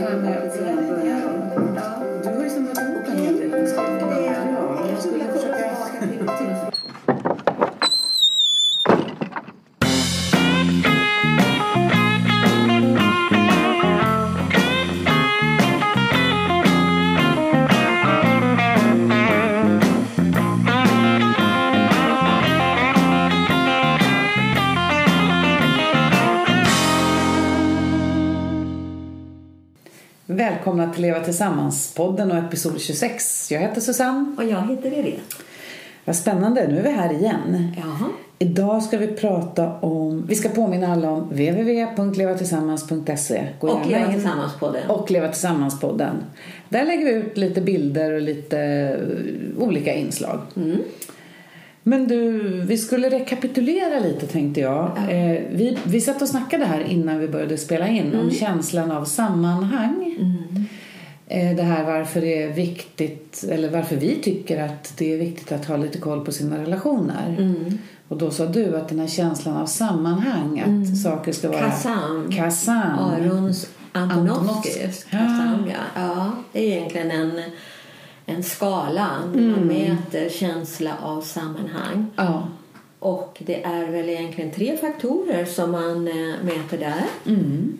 Du har ju samlat ihop en hel del kunskaper. Ja, jag skulle försöka... Leva Tillsammans-podden och episod 26. Jag heter Susanne. Och jag heter Irene. Vad spännande, nu är vi här igen. Jaha. Idag ska vi prata om, vi ska påminna alla om www.levatillsammans.se. Gå Och Leva. Tillsammans-podden. Och Leva Tillsammans-podden. Där lägger vi ut lite bilder och lite eh, olika inslag. Mm. Men du, vi skulle rekapitulera lite tänkte jag. Eh, vi, vi satt och snackade här innan vi började spela in Mm. om känslan av sammanhang. Eh, det här varför det är viktigt, eller varför vi tycker att det är viktigt att ha lite koll på sina relationer. Mm. Och då sa du att den här känslan av sammanhang, att saker ska vara... Kasam. Kasam. Arons Antonovskis. Kasam, ja. ja. Det är egentligen en, en skala där man mäter känsla av sammanhang. Ja. Och det är väl egentligen tre faktorer som man eh, mäter där. Mm.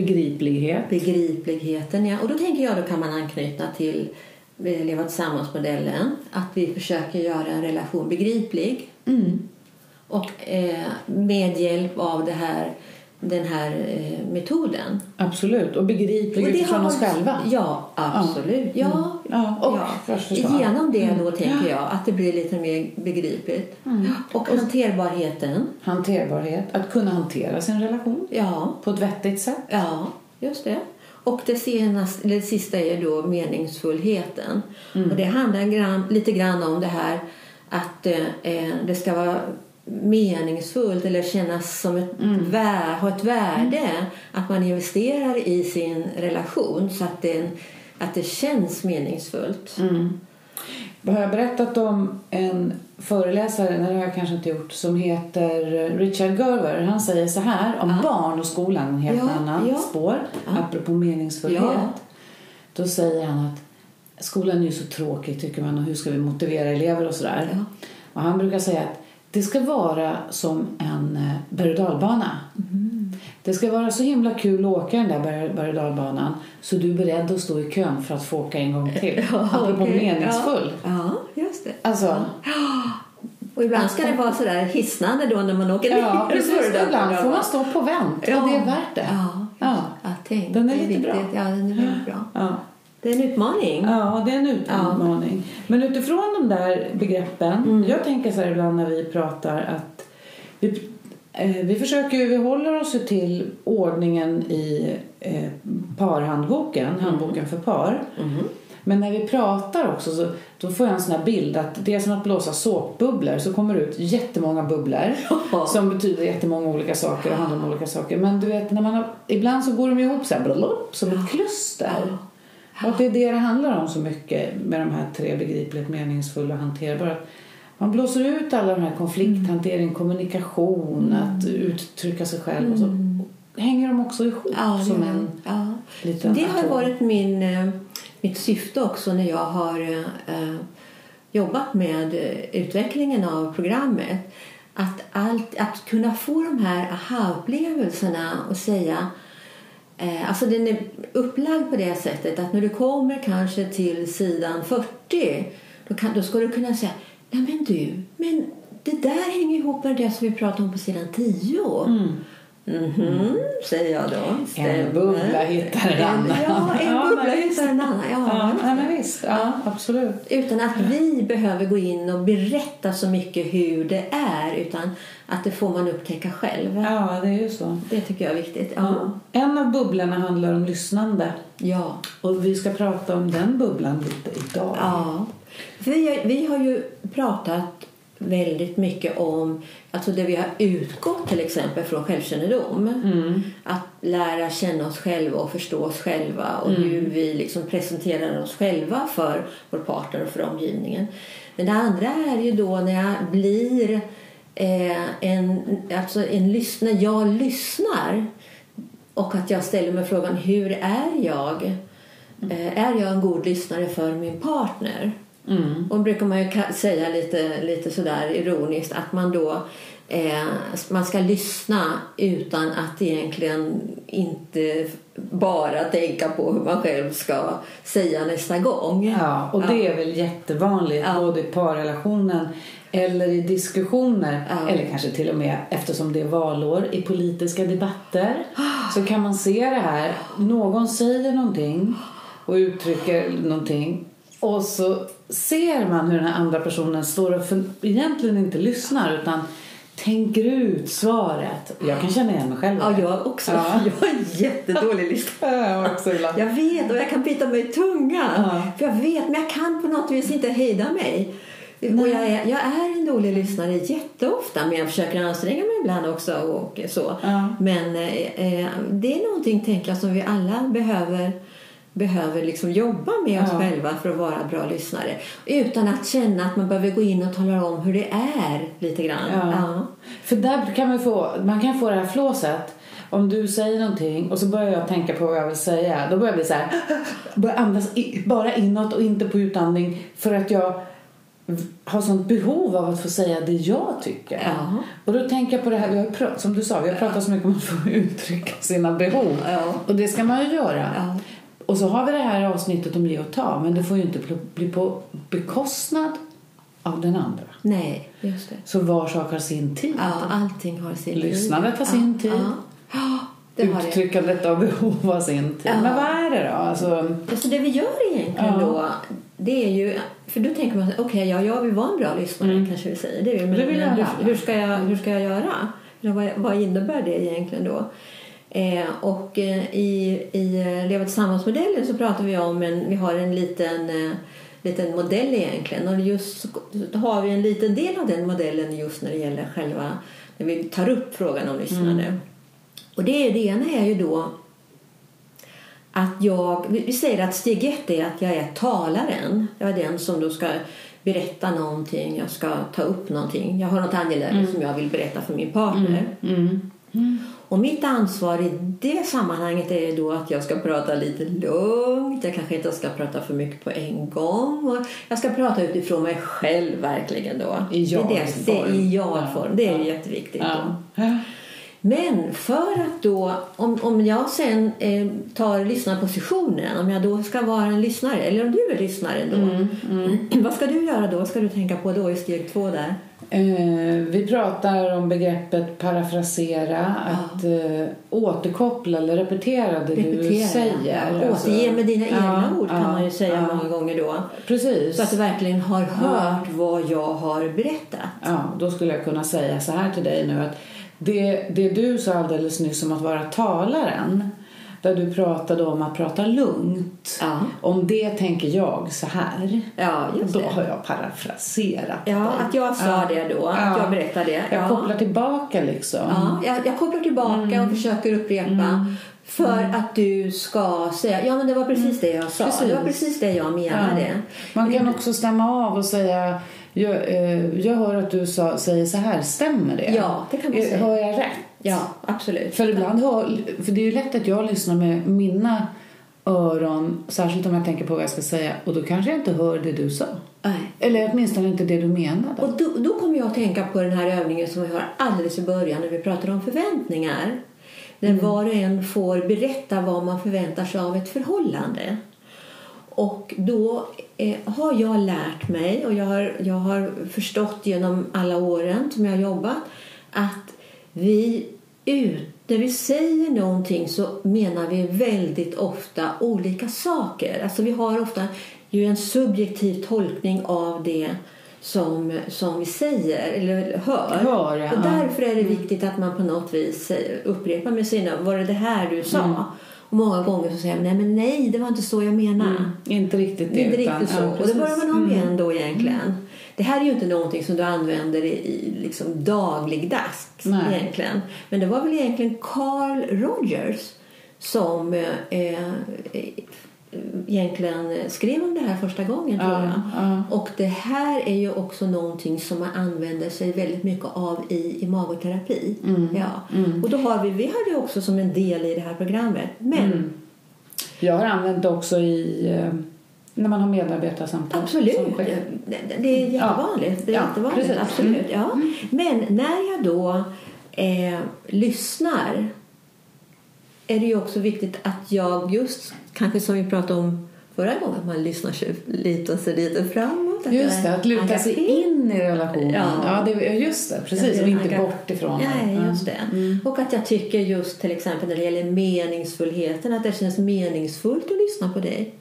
Begriplighet. Begripligheten, ja. Och då tänker jag då kan man anknyta till eh, Leva tillsammans-modellen. Att vi försöker göra en relation begriplig. Mm. Och eh, med hjälp av det här, den här eh, metoden. Absolut. Och begriplig utifrån oss själva. Ja, absolut. Ja. Ja, och förstå. Genom det då Mm. tänker jag att det blir lite mer begripligt. Och hanterbarheten. Hanterbarhet. Att kunna hantera sin relation Ja, på ett vettigt sätt. ja, just det. Och det, senaste, det sista är då meningsfullheten. Mm. Och det handlar grann, lite grann om det här att eh, eh, det ska vara meningsfullt eller kännas som ett Mm. vär, ha ett värde att man investerar i sin relation så att det, att det känns meningsfullt. Mm. Har jag berättat om en föreläsare, nej det har jag kanske inte gjort, som heter Richard Gerver. Han säger så här om barn och skolan, en helt Ja, annan ja. spår, apropå meningsfullhet. Ja. Då säger han att skolan är ju så tråkig tycker man och hur ska vi motivera elever och sådär. Ja. Och han brukar säga att det ska vara som en eh, berg och dalbana. Mm. Det ska vara så himla kul att åka den där berg- och dalbanan så du är beredd att stå i kön för att få åka en gång till. Apropå okej. meningsfull. Ja, ja, just det. Alltså, Och ibland ska det vara sådär hisnande då när man åker ja, ner. precis. Det där. Ibland får man stå på vänt Ja. och det är värt det. Ja, Ja. ja tänk. Den är det lite viktigt. bra. Ja, den är väldigt bra. Ja. Det är en utmaning. Ja, det är en utmaning. Men utifrån de där begreppen, Mm. jag tänker så här ibland när vi pratar att vi, eh, vi försöker vi håller oss till ordningen i eh, parhandboken, Mm. handboken för par. Men när vi pratar också så då får jag en sån här bild att det är som att blåsa såpbubblor så kommer det ut jättemånga bubblor Ja. som betyder jättemånga olika saker och handlar om olika saker. Men du vet, när man har, ibland så går de ihop så här, blablabla, som ett kluster. Och det är det det handlar om så mycket med de här tre begripligt meningsfulla och hanterbara. Man blåser ut alla de här konflikthantering, kommunikation, att uttrycka sig själv och så hänger de också ihop Ja, som en ja. liten det har atom. varit min, eh, mitt syfte också när jag har eh, jobbat med eh, utvecklingen av programmet. Att, allt, att kunna få de här aha-upplevelserna och säga Eh, alltså den är upplagd på det sättet att när du kommer kanske till sidan 40 då, kan, då ska du kunna säga Nej men du, men det där hänger ihop med det som vi pratade om på sidan 10. Mhm, säger jag då. Stämmer. bubbla hittar en annan. Ja, en Ja, bubbla hittar en annan. Ja, Ja, men visst. Ja, absolut. Utan att vi behöver gå in och berätta så mycket hur det är utan att det får man upptäcka själv. Ja, det är ju så. Det tycker jag är viktigt. Ja. En av bubblorna handlar om lyssnande. ja. Och vi ska prata om den bubblan lite idag. Ja. Vi, vi har ju pratat väldigt mycket om alltså det vi har utgått till exempel från självkännedom. Att lära känna oss själva och förstå oss själva och hur vi liksom presenterar oss själva för vår partner och för omgivningen. Men det andra är ju då när jag blir eh, en, alltså en lyssnare, jag lyssnar och att jag ställer mig frågan hur är jag? Eh, är jag en god lyssnare för min partner? Mm. Och brukar man ju säga lite, lite sådär ironiskt att man då eh, man ska lyssna utan att egentligen inte bara tänka på hur man själv ska säga nästa gång. Ja, och det är väl jättevanligt Ja. både i parrelationen eller i diskussioner Ja. eller kanske till och med eftersom det är valår i politiska debatter så kan man se det här. Någon säger någonting och uttrycker någonting och så ser man hur den andra personen står och egentligen inte lyssnar utan tänker ut svaret. Jag kan känna igen mig själv. Ja, jag också. Ja. Jag är en jättedålig lyssnare. Jag. Jag vet och jag kan bita mig i tungan. Ja. För jag vet, men jag kan på något vis inte hejda mig. Och jag är, jag är en dålig lyssnare jätteofta men jag försöker anstränga mig ibland också. Och så. Ja. Men eh, eh, det är någonting tänker jag som vi alla behöver behöver liksom jobba med oss Ja. själva för att vara bra lyssnare. Utan att känna att man behöver gå in och tala om hur det är lite grann. Ja. Ja. För där kan man få, man kan få det här flåset. Om du säger någonting och så börjar jag tänka på vad jag vill säga. Då börjar jag bli så här, börjar andas bara inåt och inte på utandning för att jag har sånt behov av att få säga det jag tycker. Ja. Och då tänker jag på det här, vi har ju prat, som du sa, vi har pratat så mycket om att få uttrycka sina behov. Ja. Och det ska man ju göra. Ja. Och så har vi det här avsnittet om ge och ta, men det får ju inte bli- på bekostnad av den andra. Nej, just det. Så var sak har sin tid. Ja, allting har sin tid. Lyssnandet har sin tid. Ja, det. Uttryckandet av behov har sin tid. Ja. Men vad är det då? Alltså, Alltså det vi gör egentligen Ja. då, det är ju... För då tänker man, okej, ja, jag vill vara en bra lyssnare kanske vi säger. Det ju- men, Mm. Det vill men hur, hur, ska jag, hur ska jag göra? Vad, vad innebär det egentligen då? Eh, och eh, i, i eh, Leva tillsammans-modellen så pratar vi om en, vi har en liten, eh, liten modell egentligen. Och just har vi en liten del av den modellen just när det gäller själva, när vi tar upp frågan om lyssnande. Mm. Och det, det ena är ju då att jag, vi säger att steg ett är att jag är talaren. Jag är den som då ska berätta någonting, jag ska ta upp någonting. Jag har något angeläget som jag vill berätta för min partner. mm. Och mitt ansvar i det sammanhanget är då att jag ska prata lite lugnt. Jag kanske inte ska prata för mycket på en gång. Och jag ska prata utifrån mig själv verkligen då. I Det är det, det är jag-form. i jag-form. Det är Ja. jätteviktigt. Ja. Men för att då, om, om jag sen eh, tar lyssnarpositionen, om jag då ska vara en lyssnare, eller om du är lyssnare då, vad ska du göra då? Vad ska du tänka på då i steg två där? Eh, vi pratar om begreppet parafrasera, att eh, återkoppla eller repetera det du Repetera. säger. Ja, Alltså, återge med dina egna ja, ord kan ja, man ju säga ja. många gånger då. Precis. Så att du verkligen har hört vad jag har berättat. Ja, då skulle jag kunna säga så här till dig nu att det, det du sa alldeles nyss om att vara talaren där du pratade om att prata lugnt. Ja. Om det tänker jag så här. Ja, Då har jag parafraserat Ja, dig. att jag sa Ja. det då, att Ja. jag berättade det. Jag ja. kopplar tillbaka liksom. Ja, jag, jag kopplar tillbaka och försöker upprepa för att du ska säga ja men det var precis det jag sa. Precis. Det var precis det jag menade. Man kan också stämma av och säga jag, eh, jag hör att du sa, säger så här, stämmer det? Ja, det kan man Eh, säga. Hör jag rätt? Ja, absolut. För ibland hör, för det är ju lätt att jag lyssnar med mina öron, särskilt om jag tänker på vad jag ska säga, och då kanske jag inte hör det du sa. Nej. Eller åtminstone inte det du menade. Och då, då kommer jag att tänka på den här övningen som vi har alldeles i början när vi pratar om förväntningar. Där var och en får berätta vad man förväntar sig av ett förhållande. Och då eh, har jag lärt mig och jag har, jag har förstått genom alla åren som jag har jobbat att vi ut, när vi säger någonting så menar vi väldigt ofta olika saker. Alltså vi har ofta ju en subjektiv tolkning av det som, som vi säger eller hör. Hör, ja. Och därför är det viktigt att man på något vis upprepar med sina var det det här du sa? Mm. Och många gånger så säger man nej men nej det var inte så jag menade. Mm. Inte riktigt det. Inte utan- riktigt så. ja, och precis. börjar man om Mm. igen då egentligen. Det här är ju inte någonting som du använder i, i liksom dagligdags Nej. egentligen. Men det var väl egentligen Carl Rogers som eh, eh, egentligen skrev om det här första gången. tror Ja, jag. ja. Och det här är ju också någonting som man använder sig väldigt mycket av i imagoterapi. Mm. Ja. Och då har vi, vi har det också som en del i det här programmet. Men Mm. Jag har använt det också i, eh, när man har medarbetarsamtal. Absolut, som det, är jättevanligt. Det är Ja, jättevanligt. precis. Absolut, ja. Men när jag då eh, lyssnar är det ju också viktigt att jag just, kanske som vi pratade om förra gången, man lyssnar sig lite och ser lite framåt. att Just det, att luta sig in i relationen. Ja. Ja, det, just det, precis. Och inte bort ifrån Nej, just det. Och att jag tycker just till exempel när det gäller meningsfullheten att det känns meningsfullt att lyssna på dig.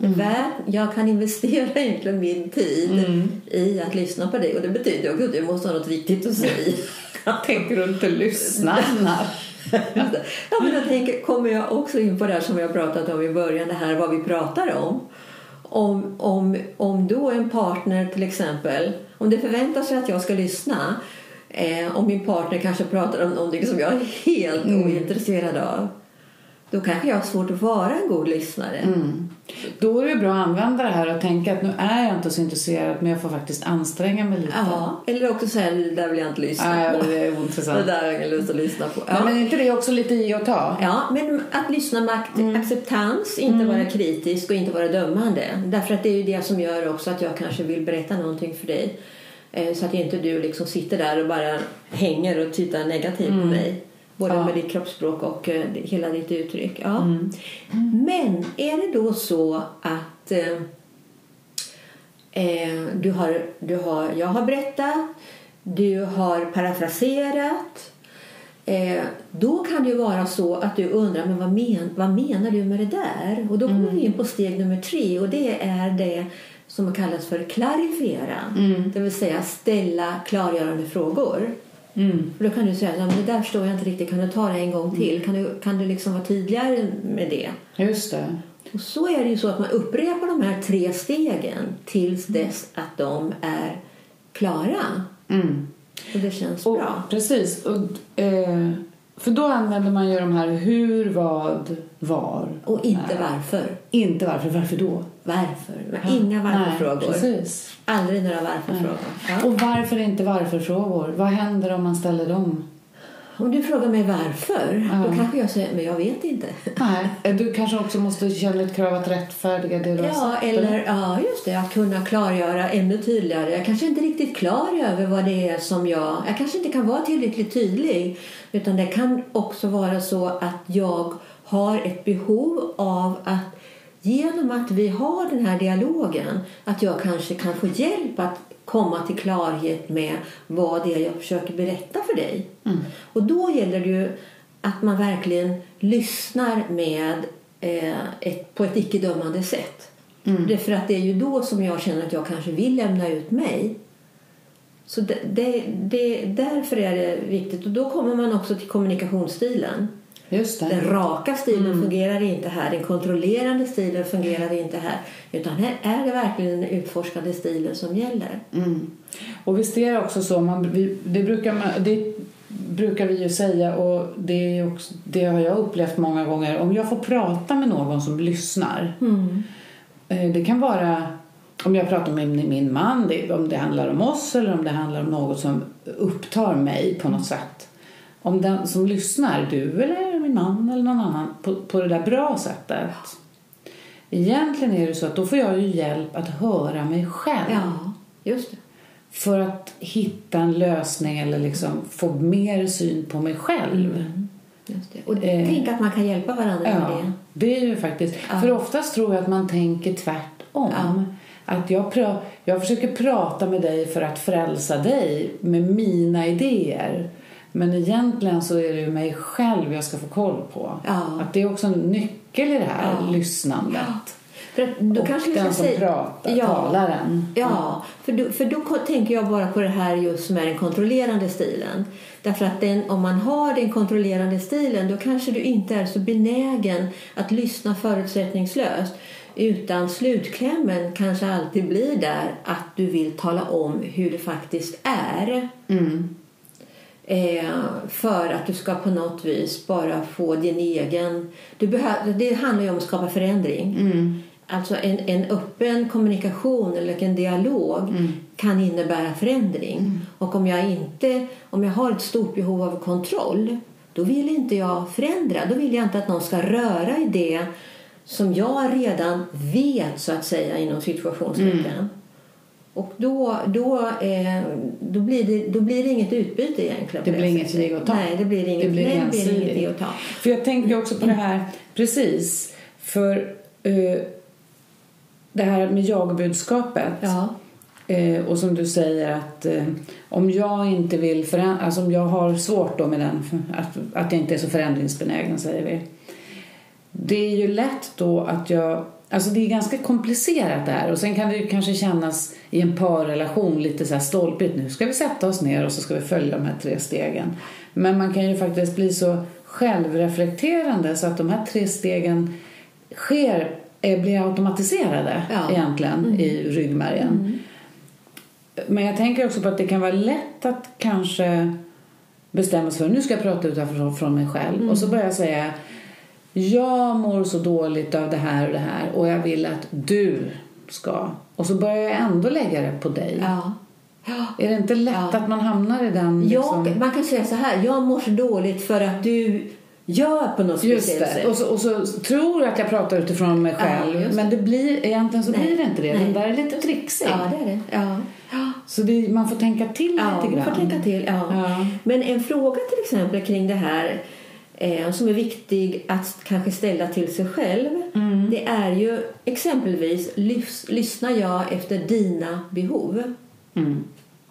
Är värt, jag kan investera egentligen min tid i att lyssna på dig och det betyder att jag måste ha något viktigt att säga. Tänker du inte lyssna annars? ja, men då tänker, kommer jag också in på det här som jag pratat om i början, det här vad vi pratar om. Om, om, om då en partner till exempel, om det förväntar sig att jag ska lyssna eh, om min partner kanske pratar om någonting som jag är helt ointresserad av då kanske jag har svårt att vara en god lyssnare. Mm. Då är det bra att använda det här och tänka att nu är jag inte så intresserad men jag får faktiskt anstränga mig lite. Ja, eller också säga det där vill jag inte lyssna Nej, på. det är Det ointressant. där har jag ingen lust att lyssna på. Ja. Men är inte det också lite i och ta? Ja, men att lyssna med Mm. acceptans, inte vara kritisk och inte vara dömande. Därför att det är ju det som gör också att jag kanske vill berätta någonting för dig. Eh, Så att inte du liksom sitter där och bara hänger och tittar negativt på mig. Både Mm. Ja. med ditt kroppsspråk och eh, hela ditt uttryck. Ja. Mm. Men är det då så att eh, eh, du har, du har, jag har berättat, du har parafraserat Eh, då kan det ju vara så att du undrar men vad, men, vad menar du med det där? Och då kommer vi in på steg nummer tre och det är det som kallas för klarifiera. Det vill säga ställa klargörande frågor. Mm. För då kan du säga att det där förstår jag inte riktigt, kan du ta det en gång till? Kan du, kan du liksom vara tydligare med det? Just det. Och så är det ju så att man upprepar de här tre stegen tills dess att de är klara. Mm. Och det känns Och, bra. Precis. Och, eh, för då använder man ju de här hur, vad, var. Och inte varför. Inte varför. Varför då? Varför? Inga Nej, varför-frågor. Precis. Aldrig några varför-frågor. Ja. Och varför inte varför-frågor? Vad händer om man ställer dem? Om du frågar mig varför, Ja. då kanske jag säger men jag vet inte. Nej. Du kanske också måste känna ett krav att rättfärdiga det du har Ja, sagt, eller ja, just det, att kunna klargöra ännu tydligare. Jag kanske inte är riktigt klar över vad det är som jag... Jag kanske inte kan vara tillräckligt tydlig. Utan det kan också vara så att jag har ett behov av att genom att vi har den här dialogen att jag kanske kan få hjälp att komma till klarhet med vad det är jag försöker berätta för dig. Och då gäller det ju att man verkligen lyssnar med eh, ett, på ett icke-dömande sätt. Därför att det är ju då som jag känner att jag kanske vill lämna ut mig. Så det, det, det, därför är det viktigt. Och då kommer man också till kommunikationsstilen. Den raka stilen fungerar inte här. Den kontrollerande stilen fungerar inte här. Utan här är det verkligen den utforskande stilen som gäller. Mm. Och visst är det också så, man, vi, det, brukar man, det brukar vi ju säga och det, också, det har jag upplevt många gånger. Om jag får prata med någon som lyssnar. eh, Det kan vara om jag pratar med min, min man, det, om det handlar om oss eller om det handlar om något som upptar mig på något sätt. Om den som lyssnar, du eller min man eller någon annan, på, på det där bra sättet. Egentligen är det så att då får jag ju hjälp att höra mig själv. Ja, just det. För att hitta en lösning eller liksom få mer syn på mig själv. Just det. Och Eh. tänk att man kan hjälpa varandra med Ja, det. det är ju faktiskt. Ja. För oftast tror jag att man tänker tvärtom. Ja. Att jag, jag försöker prata med dig för att frälsa dig med mina idéer. Men egentligen så är det ju mig själv jag ska få koll på. Ja. Att det är också en nyckel i det här Ja. lyssnandet. För att då Och kanske den som säga... pratar, Ja. talaren. Ja, för då, för då tänker jag bara på det här just som är den kontrollerande stilen. Därför att den, om man har den kontrollerande stilen då kanske du inte är så benägen att lyssna förutsättningslöst. Utan slutklämmen kanske alltid blir där att du vill tala om hur det faktiskt är. Mm. Eh, för att du ska på något vis bara få din egen... Du behöver, det handlar ju om att skapa förändring. Mm. Alltså en, en öppen kommunikation eller en dialog Mm. kan innebära förändring. Och om jag, inte, om jag har ett stort behov av kontroll då vill inte jag förändra. Då vill jag inte att någon ska röra i det som jag redan vet så att säga inom situationstecken. Mm. Och då, då, eh, då, blir det, då blir det inget utbyte egentligen. Det blir inget sättet. ge och ta. Nej, det blir inget, Det blir nej, det blir inget ge och ta. För jag tänker också på det här, precis, för eh, det här med jag-budskapet. Ja. Eh, och som du säger att eh, om jag inte vill förändra, alltså om jag har svårt då med den, att, att jag inte är så förändringsbenägen säger vi. Det är ju lätt då att jag, alltså det är ganska komplicerat det här och sen kan det ju kanske kännas i en parrelation lite så här stolpigt. Nu ska vi sätta oss ner och så ska vi följa de här tre stegen. Men man kan ju faktiskt bli så självreflekterande så att de här tre stegen sker, eh, blir automatiserade Ja. egentligen i ryggmärgen. Men jag tänker också på att det kan vara lätt att kanske bestämma sig för nu ska jag prata utifrån från mig själv och så börjar jag säga jag mår så dåligt av det här och det här och jag vill att du ska. Och så börjar jag ändå lägga det på dig. Ja. Ja. Är det inte lätt Ja. att man hamnar i den liksom... Jag, man kan säga så här, jag mår så dåligt för att du gör på något Just speciellt sätt. Och så, och så tror att jag pratar utifrån mig Ja, själv. det. men det blir, egentligen så Nej. blir det inte det. Nej. Den där är lite trixig. Ja, det är det. Ja. Ja. Så det, man får tänka till Ja, lite man grann. får tänka till. Ja. Ja. Men en fråga till exempel kring det här eh, som är viktig att kanske ställa till sig själv. Mm. Det är ju exempelvis, lys, lyssnar jag efter dina behov? Mm.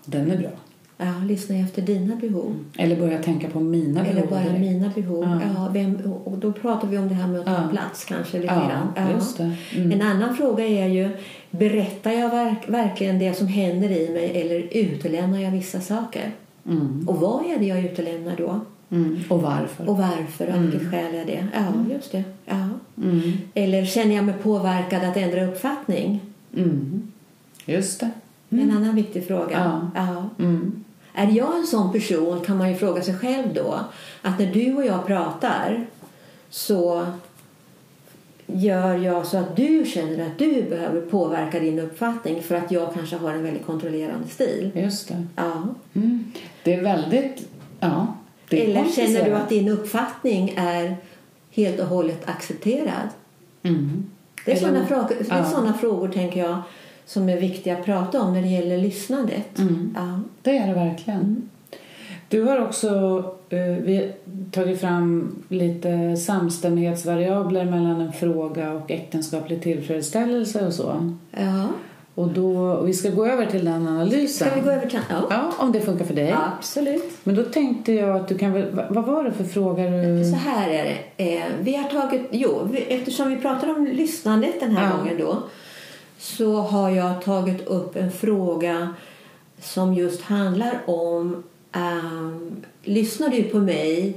Den är bra. Ja, lyssnar jag efter dina behov? Eller börja tänka på mina Eller behov. bara direkt. mina behov? Ja. Ja. vem, och då pratar vi om det här med att ta Ja. plats kanske lite Ja, det. Mm. En annan fråga är ju, berättar jag verk, verkligen det som händer i mig eller utelämnar jag vissa saker? Mm. Och vad är det jag utelämnar då? Mm. Och varför? Och varför? Av vilket skäl är det? Ja, just det. Ja. Mm. Eller känner jag mig påverkad att ändra uppfattning? Mm. Just det. En annan viktig fråga. Ja. Ja. Mm. Är jag en sån person kan man ju fråga sig själv då att när du och jag pratar så gör jag så att du känner att du behöver påverka din uppfattning för att jag kanske har en väldigt kontrollerande stil. Just det. Ja. Mm. Det är väldigt... Ja. Eller känner du att din uppfattning är helt och hållet accepterad? Mm. Det är sådana frågor, det är frågor tänker jag som är viktiga att prata om när det gäller lyssnandet. Mm. Ja. Det är det verkligen. Du har också eh, vi tagit fram lite samstämmighetsvariabler mellan en fråga och äktenskaplig tillfredsställelse och så. ja. Och då, vi ska gå över till den analysen. Ska vi gå över till... Ja. Ja, om det funkar för dig. Absolut. Men då tänkte jag att du kan väl... vad- var det för fråga du... Så här är det. Eh, vi har tagit, jo, vi, eftersom vi pratar om lyssnandet den här Ja. gången då så har jag tagit upp en fråga som just handlar om ehm, lyssnar du på mig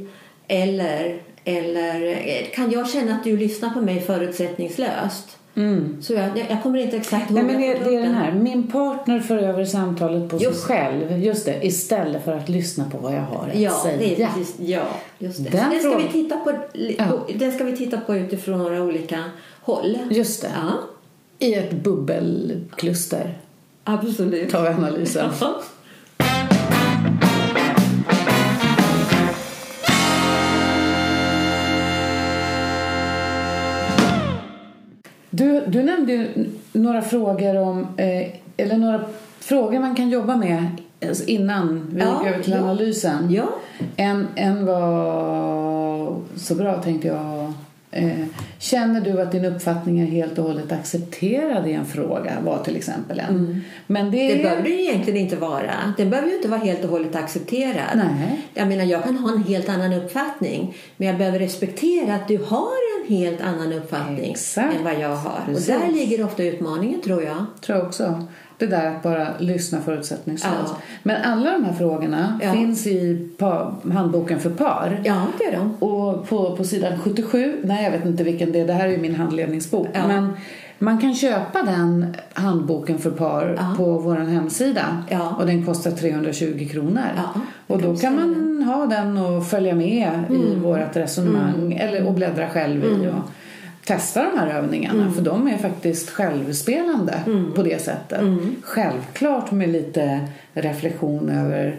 eller, eller eh, kan jag känna att du lyssnar på mig förutsättningslöst? Mm. Så jag, jag kommer inte exakt ihåg. Nej, men det, det är den här. Min partner för över samtalet på Just. sig själv. Just det. Istället för att lyssna på vad jag har att Ja, säga. det är precis, ja, just det. Den den, ska vi titta på, Ja. den ska vi titta på utifrån några olika håll. Just det. Ja, I ett bubbelkluster absolut. tar vi analysen. Du, du nämnde några frågor om, eh, eller några frågor man kan jobba med alltså innan vi Ja, gick över till ja. analysen. Ja, En, en var så bra tänkte jag. Eh, känner du att din uppfattning är helt och hållet accepterad i en fråga? Var till exempel en. Men det, det behöver det egentligen inte vara. Den behöver ju inte vara helt och hållet accepterad. Nej. Jag menar, jag kan ha en helt annan uppfattning. Men jag behöver respektera att du har en helt annan uppfattning Exakt. än vad jag har. Precis. Och där ligger ofta utmaningen, tror jag. tror jag också. Det där att bara lyssna förutsättningslöst. Ja. Men alla de här frågorna Ja. finns i handboken för par. Ja, det är de. Och på, på sidan 77, nej jag vet inte vilken det är, det här är ju min handledningsbok. Ja. Men Man kan köpa den handboken för par Ja. på vår hemsida. Ja. Och den kostar 320 kronor. Ja, och då kan man ha den och följa med i Mm. vårt resonemang. Eller och bläddra själv i. Och testa de här övningarna. Mm. För de är faktiskt självspelande på det sättet. Mm. Självklart med lite reflektion över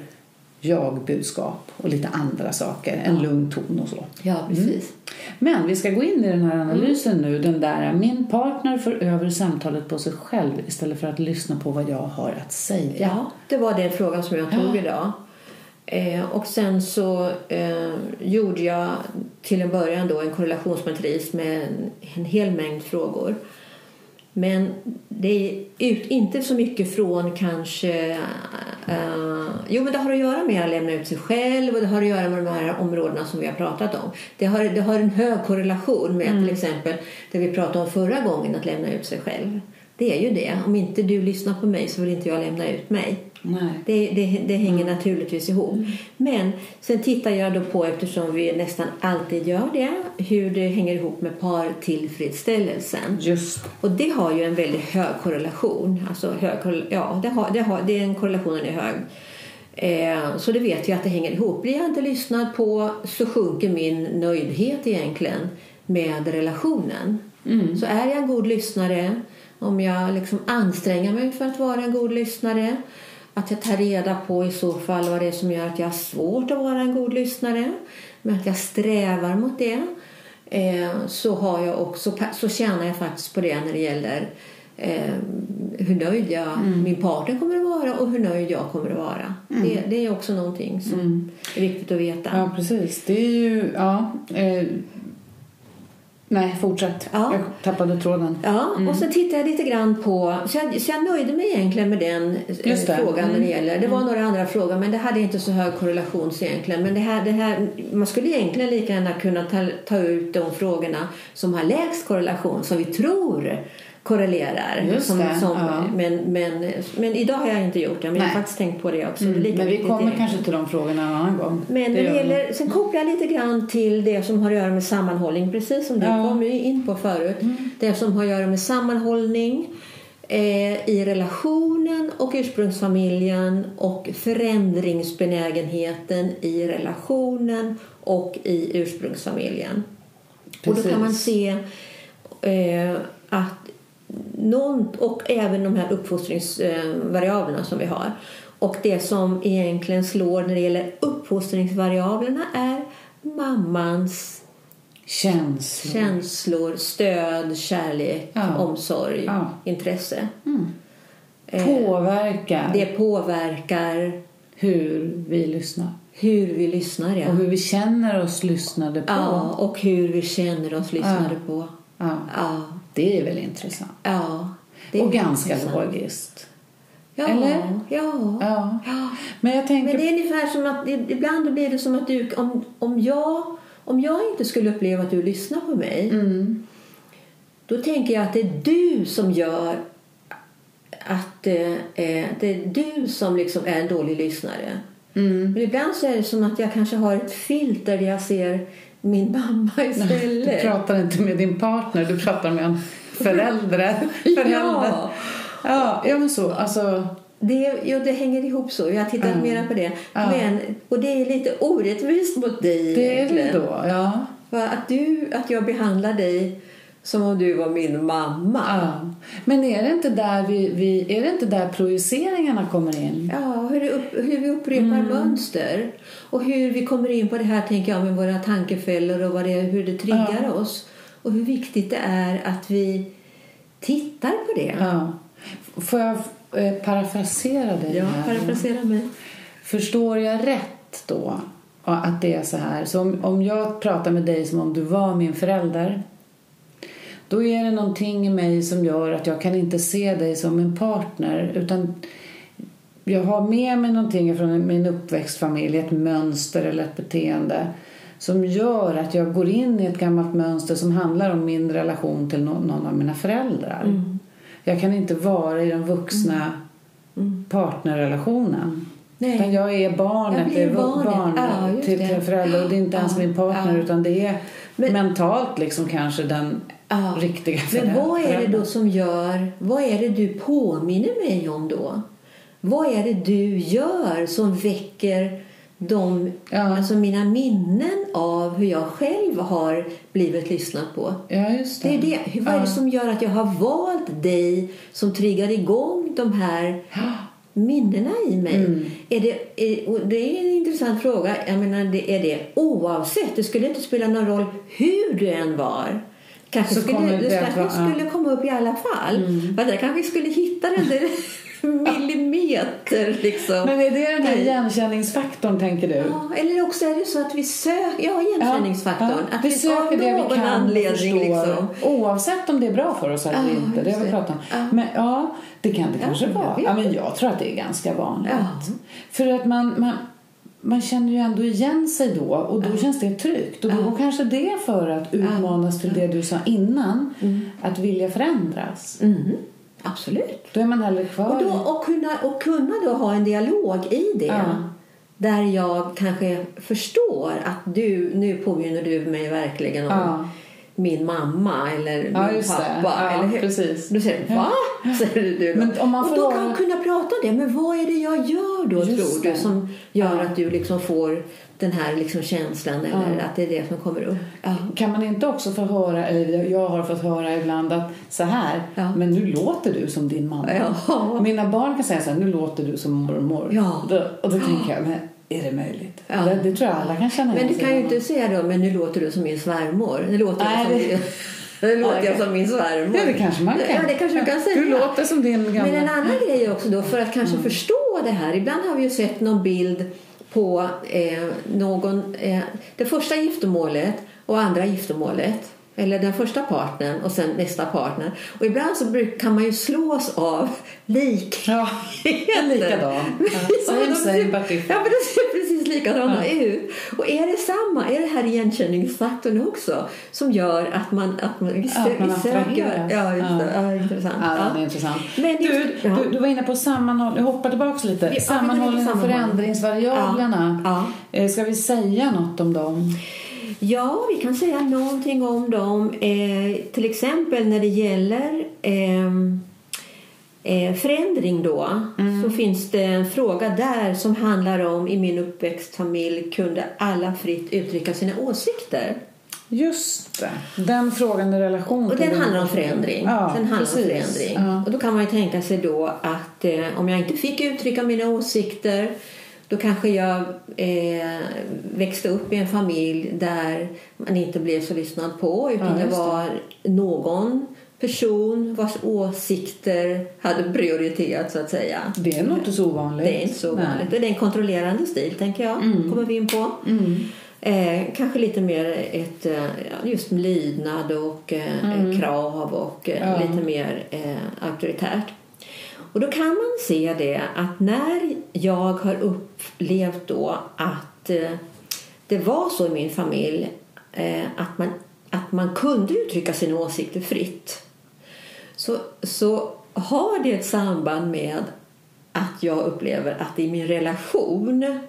jag-budskap och lite andra saker. En lugn ton och så. Ja, precis. Men vi ska gå in i den här analysen nu. Den där min partner för över samtalet på sig själv istället för att lyssna på vad jag har att säga. Ja, det var den frågan som jag tog Ja. idag. Eh, och sen så eh, gjorde jag till en början då en korrelationsmatris med en, en hel mängd frågor. Men det är ut, inte så mycket från kanske... eh, jo, men det har att göra med att lämna ut sig själv och det har att göra med de här områdena som vi har pratat om. Det har, det har en hög korrelation med till exempel det vi pratade om förra gången, att lämna ut sig själv. Det är ju det. Om inte du lyssnar på mig så vill inte jag lämna ut mig. Nej. Det, det, det hänger naturligtvis ihop. Men sen tittar jag då på, eftersom vi nästan alltid gör det, hur det hänger ihop med partillfredsställelsen. Just Och det har ju en väldigt hög korrelation. Alltså hög, ja, det har, det har, det är en korrelationen är hög. Eh, så det vet vi att det hänger ihop. Blir jag inte lyssnad på så sjunker min nöjdhet egentligen med relationen. Så är jag en god lyssnare, om jag liksom anstränger mig för att vara en god lyssnare, att jag tar reda på i så fall vad det är som gör att jag har svårt att vara en god lyssnare, men att jag strävar mot det, eh, så, har jag också, så tjänar jag faktiskt på det när det gäller eh, hur nöjd jag, min partner kommer att vara och hur nöjd jag kommer att vara. Det, det är också någonting som är viktigt att veta. Ja, precis. Det är ju... Ja, eh, nej, fortsätt. Ja. Jag tappade tråden. Ja, och så tittade jag lite grann på... Så jag, så jag nöjde mig egentligen med den eh, frågan när det Mm. gäller. Det var några andra frågor, men det hade inte så hög korrelation så egentligen. Men det här, det här, man skulle egentligen lika gärna kunna ta, ta ut de frågorna som har lägst korrelation, som vi tror korrelerar. Som, det, som, ja. men, men, men idag har jag inte gjort det, men jag Nej. har faktiskt tänkt på det också. Det är lika Men vi kommer egentligen. kanske till de frågorna en annan gång. Men Det när det gäller, sen kopplar jag lite grann till det som har att göra med sammanhållning, precis som du Ja. kom in på förut. Det som har att göra med sammanhållning eh, i relationen och ursprungsfamiljen och förändringsbenägenheten i relationen och i ursprungsfamiljen. Och då kan man Precis. se eh, att någon, och även de här uppfostringsvariablerna som vi har. Och det som egentligen slår när det gäller uppfostringsvariablerna är mammans Känslor. känslor, stöd, kärlek, Ja. omsorg, Ja. intresse. Påverkar Det påverkar hur vi lyssnar. hur vi lyssnar. Ja. Och hur vi känner oss lyssnade på. ja, och hur vi känner oss lyssnade Ja. på. Ja. Det är väl intressant. ja. Och ganska intressant. logiskt. Ja, Eller? Ja. Ja. ja. Men jag tänker... Men det är ungefär som att ibland blir det som att du, om, om, jag, om jag inte skulle uppleva att du lyssnar på mig Mm. då tänker jag att det är du som gör att eh, eh, det är du som liksom är en dålig lyssnare. Mm. Men ibland så är det som att jag kanske har ett filter där jag ser min mamma Du istället. pratar inte med din partner, du pratar med en förälder. förälder. Ja. ja, ja men så. Alltså, Det, jo, det hänger ihop så. Jag har tittat Ja. mera på det. Ja. Men, och det är lite orättvist mot dig det är det då. Ja. Att, du, att jag behandlar dig som om du var min mamma. ja. Men är det, inte där vi, vi, är det inte där projiceringarna kommer in? Ja, hur, upp, hur vi upprepar Mm. mönster. Och hur vi kommer in på det här tänker jag med våra tankefällor och vad det, hur det triggar Ja. oss. Och hur viktigt det är att vi tittar på det. Ja. Får jag eh, parafrasera dig Ja, här? parafrasera mig. Förstår jag rätt då att det är så här? Så om, om jag pratar med dig som om du var min förälder då är det någonting i mig som gör att jag kan inte se dig som en partner utan jag har med mig någonting från min uppväxtfamilj, ett mönster eller ett beteende som gör att jag går in i ett gammalt mönster som handlar om min relation till någon, av mina föräldrar. Mm. Jag kan inte vara i den vuxna partnerrelationen. Nej. Utan jag är barnet, Jag barnet. barnet just till, till en förälder och det är inte ens Ja, min partner ja. utan det är Men- mentalt liksom kanske den Ja. riktiga Men vad är det då som gör, vad är det du påminner mig om då? Vad är det du gör som väcker de, Ja. alltså mina minnen av hur jag själv har blivit lyssnad på? Ja, just det. Det är det. Vad är det som gör att jag har valt dig som triggar igång de här minnena i mig? Mm. Är det, är, det är en intressant fråga. Jag menar, det, är det oavsett? Det skulle inte spela någon roll hur du än var. Kanske Så skulle, det det kanske vara-. Mm. skulle komma upp i alla fall. För jag kanske skulle hitta den där millimeter liksom. Men är det den här igenkänningsfaktorn, tänker du? Ja, eller också är det så att vi söker, ja igenkänningsfaktorn. Ja, att vi söker det vi kan anledning förstå, liksom. oavsett om det är bra för oss eller Ja, inte. Det har vi pratat om. Ja. Men ja, det kan det Ja, kanske vara. Ja, men jag tror att det är ganska vanligt. Ja. För att man, man, man känner ju ändå igen sig då och då känns det tryggt. Och då går kanske det för att utmanas till det du sa innan, att vilja förändras. Mm, absolut. Då är man hellre kvar Och, då, och, kunna, och kunna då ha en dialog i det. Ja. Där jag kanske förstår att du, nu påminner du mig verkligen om Ja. min mamma eller Ja, min pappa. Eller hur? precis. Då säger du, va? Säger du då. Men om man och får då höra- kan kunna prata om det. Men vad är det jag gör då, Just tror du, det. som gör att du liksom får den här liksom känslan eller Ja. att det är det som kommer upp? Ja. Kan man inte också få höra, eller jag har fått höra ibland att så här, Ja. men nu låter du som din mamma. Mina barn kan säga så här, nu låter du som mormor. Ja. Då, och då tänker jag, men är det möjligt? Ja. Det, det tror jag alla kan känna Men du kan ju inte säga då, men nu låter du som min svärmor. Nu låter Nej, som, det- nu låter Ja, jag som min svärmor. Ja, det kanske man kan. Ja, det kanske du kan säga. Du låter som din gamla... Men en annan grej också då, för att kanske förstå det här. Ibland har vi ju sett någon bild på eh, någon, eh, det första giftermålet och andra giftermålet. Eller den första partnern och sen nästa partner. Och ibland så kan man ju slås av lik. Ja, likadan. Ja, Same, same, but. Ja, men de ser precis likadana ut. Och är det samma? Är det här igenkänningsfaktorn också som gör att man, att man, vi, Ja, att man söker... Ja, just det. Ja. Ja, intressant. Ja, det är intressant. Men just- du, ja. du, du var inne på sammanhållning. Jag hoppar tillbaka lite. Ja, sammanhållning och förändringsvariablerna. Ja. Eh, Ska vi säga något om dem? Ja, vi kan säga någonting om dem. Eh, till exempel när det gäller ehm, eh, förändring då så finns det en fråga där som handlar om i min uppväxtfamilj kunde alla fritt uttrycka sina åsikter. Just det. Den frågan i relation Och till den din- handlar om förändring. Ja, den handlar precis. om förändring. Ja. Och då kan man ju tänka sig då att eh, om jag inte fick uttrycka mina åsikter då kanske jag eh, växte upp i en familj där man inte blev så lyssnad på utan Ja, det var någon person vars åsikter hade prioritet så att säga. Det är nog inte så ovanligt. Det är inte så Nej. vanligt. Det är en kontrollerande stil tänker jag. Mm. kommer vi in på. Mm. Eh, kanske lite mer ett, eh, just lydnad och eh, krav och eh, Mm. Ja. lite mer eh, auktoritärt. Och då kan man se det att när jag har upplevt då att eh, det var så i min familj eh, att, man, att man kunde uttrycka sina åsikter fritt så, så har det ett samband med att jag upplever att i min relation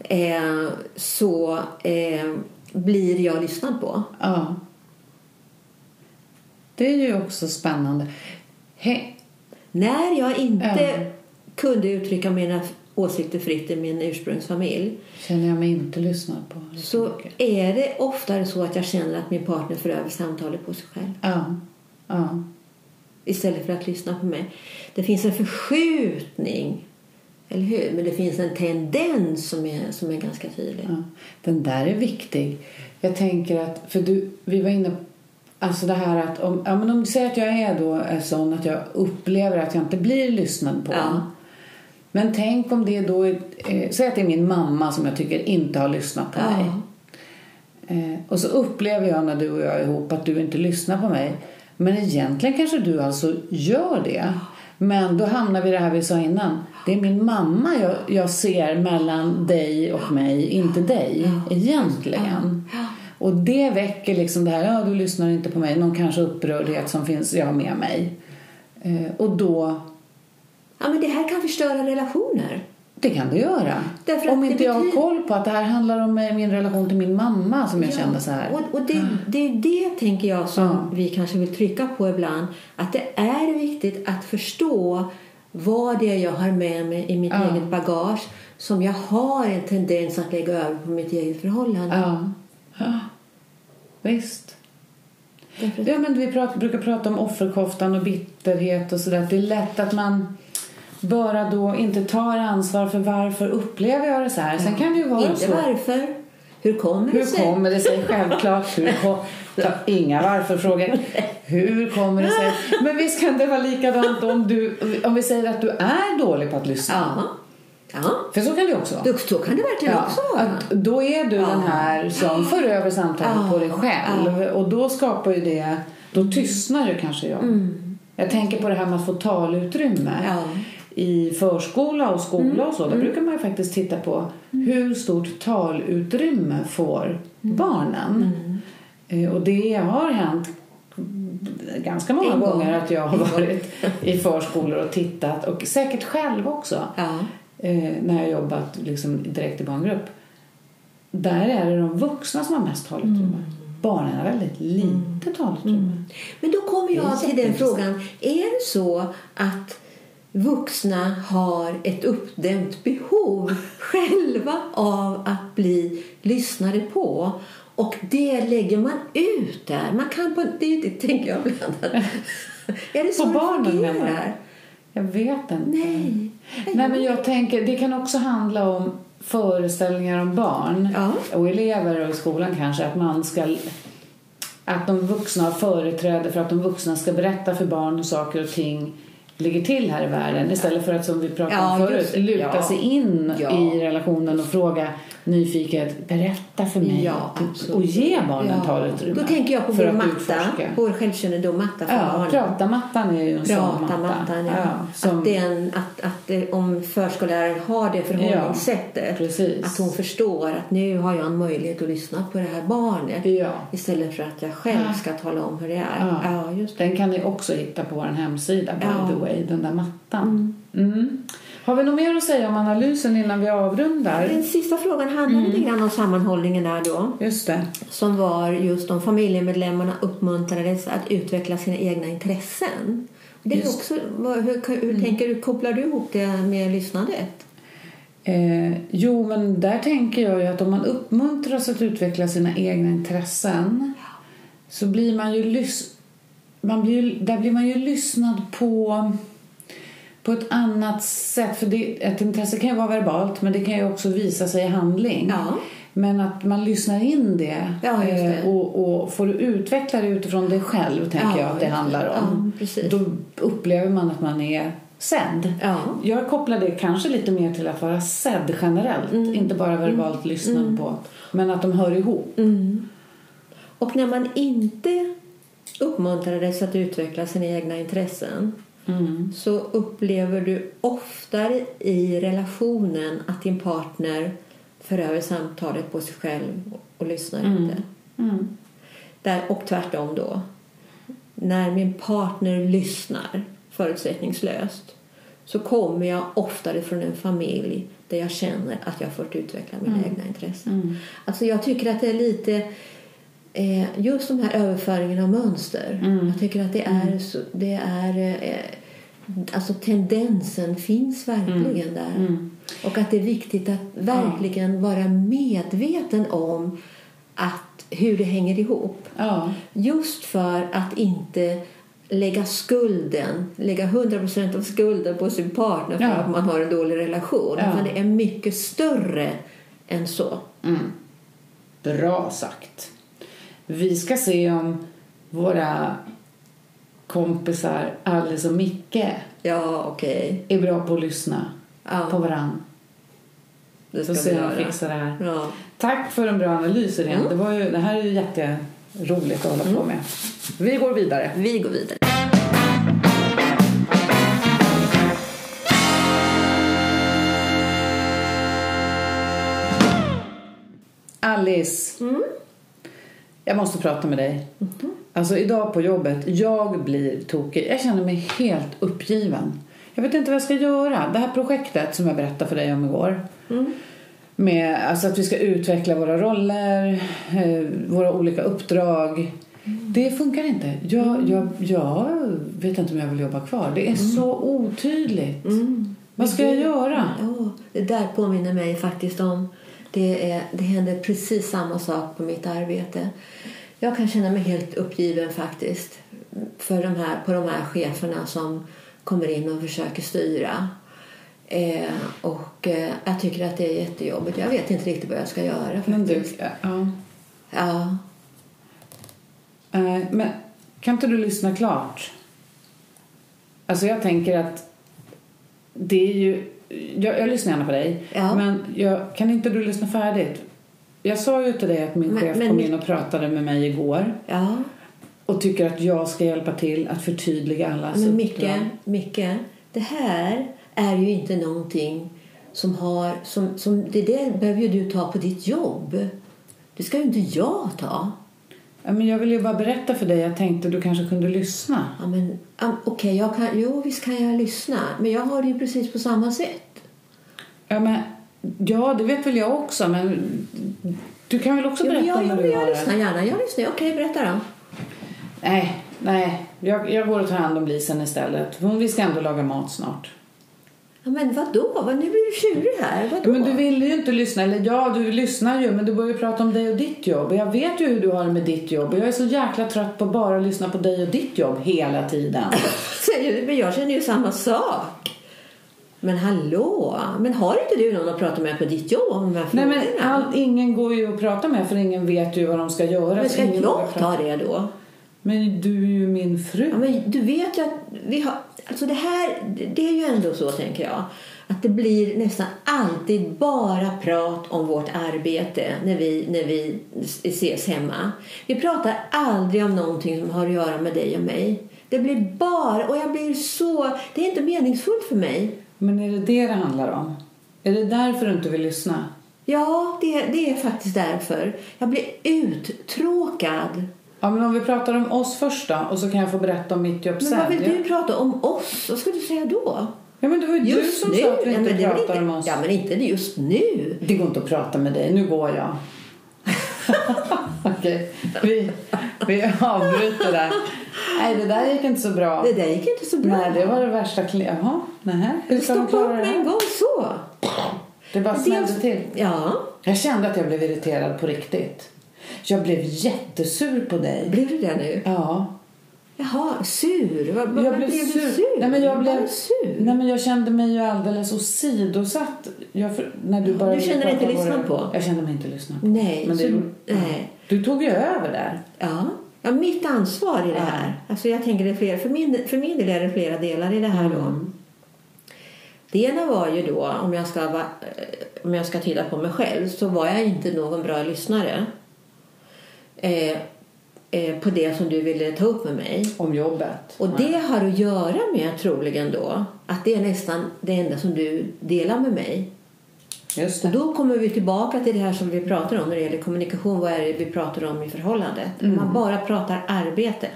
eh, så eh, blir jag lyssnad på. Ja. Det är ju också spännande. He- när jag inte Ja. kunde uttrycka mina åsikter fritt i min ursprungsfamilj känner jag mig inte lyssnad på. så mycket. är det oftare så att jag känner att min partner för över samtalet på sig själv Ja. Ja. istället för att lyssna på mig. Det finns en förskjutning, eller hur? Men det finns en tendens som är, som är ganska tydlig. Ja, den där är viktig. Jag tänker att, för du, vi var inne Alltså det här att om, ja, men om du säger att jag är då är sån att jag upplever att jag inte blir lyssnad på. Ja. Men tänk om det då är, eh, säg att det är min mamma som jag tycker inte har lyssnat på mig. Eh, och så upplever jag när du och jag är ihop att du inte lyssnar på mig. Men egentligen kanske du alltså gör det. Men då hamnar vi i det här vi sa innan. Det är min mamma jag, jag ser mellan dig och mig, inte dig egentligen. Och det väcker liksom det här, ja du lyssnar inte på mig, någon kanske upprördhet som finns jag med mig. Eh, och då, Ja, men det här kan förstöra relationer. Det kan det göra. Om inte jag har koll på att det här handlar om eh, min relation till min mamma som jag kände så här. Och, och det, det är det, tänker jag, som Ja. vi kanske vill trycka på ibland. Att det är viktigt att förstå vad det är jag har med mig i mitt Ja. eget bagage som jag har en tendens att lägga över på mitt eget förhållande. Ja. Ja. Visst. Därför Ja, men vi pratar, brukar prata om offerkoftan och bitterhet och sådär. Det är lätt att man bara då inte tar ansvar för varför upplever jag det så här. Sen kan det ju vara Inte så. varför. Hur kommer det Hur sig? kommer det sig? Självklart. Hur kom... Ta inga varför-frågor. Hur kommer det sig? Men visst kan det vara likadant om, du, om vi säger att du är dålig på att lyssna. Ja. Ja. För så kan det också vara. Så kan det verkligen Ja, också vara. att då är du den här som för över samtalet Ja. på dig själv. Och då skapar ju det, då tystnar ju kanske jag. Jag tänker på det här med att få talutrymme. Ja. I förskola och skola och så, där brukar man ju faktiskt titta på hur stort talutrymme får barnen. Eh, Och det har hänt ganska många gånger att jag har varit i förskolor och tittat och säkert själv också Ja. Eh, när jag jobbat liksom direkt i barngrupp. Där är det de vuxna som har mest talutrymme. Mm. Barnen har väldigt lite talutrymme. Men då kommer jag till den frågan. Är det så att vuxna har ett uppdämt behov själva av att bli lyssnade på? Och det lägger man ut där. Man kan på, det, det tänker jag ibland. Är det så På det barnen fungerar? Jag vet inte. Nej. Nej, men jag tänker, det kan också handla om föreställningar om barn Ja. och elever och i skolan kanske att man ska att de vuxna har företräde för att de vuxna ska berätta för barn hur saker och ting ligger till här i världen istället för att som vi pratade om Ja, förut luta Ja. sig in i relationen och fråga nyfiket berätta för mig Ja, och ge barnen Ja. talutrymme Då tänker jag på vår att matta, utforska. vår självkännedom-matta för Ja, barnen. pratamattan är ju en sån matta. Pratamattan, ja. som, Att, den, att, att det, om förskolläraren har det förhållningssättet, precis. att hon förstår att nu har jag en möjlighet att lyssna på det här barnet Ja. istället för att jag själv ska tala om hur det är. Ja. Ja, just det. Den kan ni också hitta på vår hemsida, by Ja. the way, den där mattan. Mm. Har vi något mer att säga om analysen innan vi avrundar? Den sista frågan handlade lite grann om sammanhållningen där då. Just det. Som var just om familjemedlemmarna uppmuntrades att utveckla sina egna intressen. Det är också, hur, hur tänker du, kopplar du ihop det med lyssnandet? Eh, jo, men där tänker jag ju att om man uppmuntras att utveckla sina egna intressen så blir man ju lys- man blir, där blir man ju lyssnad på på ett annat sätt. För det, ett intresse kan ju vara verbalt men det kan ju också visa sig i handling. Ja. Men att man lyssnar in det, Ja, det. eh, och, och får utveckla det utifrån dig själv tänker Ja, jag att det handlar om. Då upplever man att man är sedd. Ja. Jag kopplar det kanske lite mer till att vara sedd generellt. Mm. Inte bara verbalt lyssnad på. Men att de hör ihop. Mm. Och när man inte uppmuntrades att utveckla sina egna intressen Mm. så upplever du oftare i relationen att din partner för över samtalet på sig själv och lyssnar inte. Mm. Där, och tvärtom då. När min partner lyssnar förutsättningslöst så kommer jag oftare från en familj där jag känner att jag har fått utveckla mina egna intressen. Mm. Alltså jag tycker att det är lite eh, just de här överföringen av mönster. Mm. Jag tycker att det är, så, det är eh, alltså tendensen finns verkligen där. Mm. Och att det är viktigt att verkligen vara medveten om att, hur det hänger ihop. Ja. Just för att inte lägga skulden, lägga 100% av skulden på sin partner för Ja. att man har en dålig relation. Ja. Utan det är mycket större än så. Mm. Bra sagt. Vi ska se om våra kompisar Alice och Micke Ja, okej. är bra på att lyssna Ja, på varann. det Så ska se vi göra. fixar det här. Ja. Tack för en bra analys Irene. Mm. Det, var ju, det här är ju jätteroligt att hålla på med. Vi går vidare. Vi går vidare. Alice. Mm. Jag måste prata med dig. Alltså idag på jobbet, jag blir tokig. Jag känner mig helt uppgiven. jag vet inte vad jag ska göra. Det här projektet som jag berättade för dig om igår. Med alltså att vi ska utveckla våra roller, eh, våra olika uppdrag. Det funkar inte. Jag, jag, jag vet inte om jag vill jobba kvar. Det är så otydligt. Vad ska jag göra? Ja, det där påminner mig faktiskt om... Det, är, det händer precis samma sak på mitt arbete. Jag kan känna mig helt uppgiven faktiskt för de här, på de här cheferna som kommer in och försöker styra. Eh, och eh, jag tycker att det är jättejobbigt. Jag vet inte riktigt vad jag ska göra Men du, faktiskt. ja. Ja. Eh, Men kan inte du lyssna klart? Alltså jag tänker att det är ju... Jag, jag lyssnar gärna på dig. Ja. Men jag, kan inte du lyssna färdigt? Jag sa ju till dig att min Men- chef men- kom in och pratade med mig igår. ja. Och tycker att jag ska hjälpa till att förtydliga allas Men Micke. Micke, det här är ju inte någonting som har... Som, som, det där behöver ju du ta på ditt jobb. Det ska ju inte jag ta. Ja, men jag vill ju bara berätta för dig. Jag tänkte du kanske kunde lyssna. Ja, men, um, jag kan, jo visst kan jag lyssna. Men jag har det ju precis på samma sätt. Ja, men, ja det vet väl jag också. Men du kan väl också men berätta jag, när jag, du jag, har lyssnar gärna. Jag lyssnar. Okej, berätta då. Nej, nej. Jag, jag går och tar hand om Lisen istället. Hon, vi ska ändå laga mat snart. Ja, men vadå? Vad, nu blir du tjurig här. Vadå? Ja, men du ville ju inte lyssna. Eller ja, du lyssnar ju. Men du börjar ju prata om dig och ditt jobb. Och jag vet ju hur du har det med ditt jobb. Och jag är så jäkla trött på att bara lyssna på dig och ditt jobb hela tiden. Säger du? Men jag känner ju samma sak. Men hallå? Men har inte du någon att prata med på ditt jobb om de här Nej, men all, ingen går ju att prata med för ingen vet ju vad de ska göra. Men ska jag ta det då? Men du är ju min fru. Ja, men du vet ju att vi har... Alltså det här, det är ju ändå så tänker jag. Att det blir nästan alltid bara prat om vårt arbete när vi, när vi ses hemma. Vi pratar aldrig om någonting som har att göra med dig och mig. Det blir bara... Och jag blir så... Det är inte meningsfullt för mig. Men är det det det handlar om? Är det därför du inte vill lyssna? Ja, det, det är faktiskt därför. Jag blir uttråkad. Ja, men om vi pratar om oss först då, och så kan jag få berätta om mitt jobb Men sen. vad vill du prata om oss? Vad ska du säga då? Ja, men det var ju du som sa att vi Ja, inte men pratar inte, om oss. Ja, men inte just nu. Det går inte att prata med dig. Nu går jag. Okej, vi, vi avbryter där. Nej, det där gick inte så bra. Det där gick inte så bra. Nej, det var det värsta. Jaha, nähä. Hur ska man klara det med en här? gång så. Det bara smällde till. Ja. Jag kände att jag blev irriterad på riktigt. Jag blev jättesur på dig. Blev du det nu? Ja. Jaha, sur. Vad, vad Jag blev blev du sur. sur? Nej, men jag blev, Bara sur. Nej, men jag kände mig ju alldeles åsidosatt. Jag, för, när du, började Du kände dig inte lyssnad på? Jag kände mig inte lyssnad på. Nej. Men det så, nej. Du tog ju över där. Ja. ja, mitt ansvar i det Ja. här. Alltså jag tänker det flera, för, min, för min del är det flera delar i det här då. Mm. Det ena var ju då, om jag, ska, om jag ska titta på mig själv, så var jag inte någon bra lyssnare. Eh, eh, på det som du ville ta upp med mig. Om jobbet. Och det har att göra med troligen då att det är nästan det enda som du delar med mig. Just Och det. då kommer vi tillbaka till det här som vi pratar om när det gäller kommunikation. Vad är det vi pratar om i förhållandet? Om man bara pratar arbete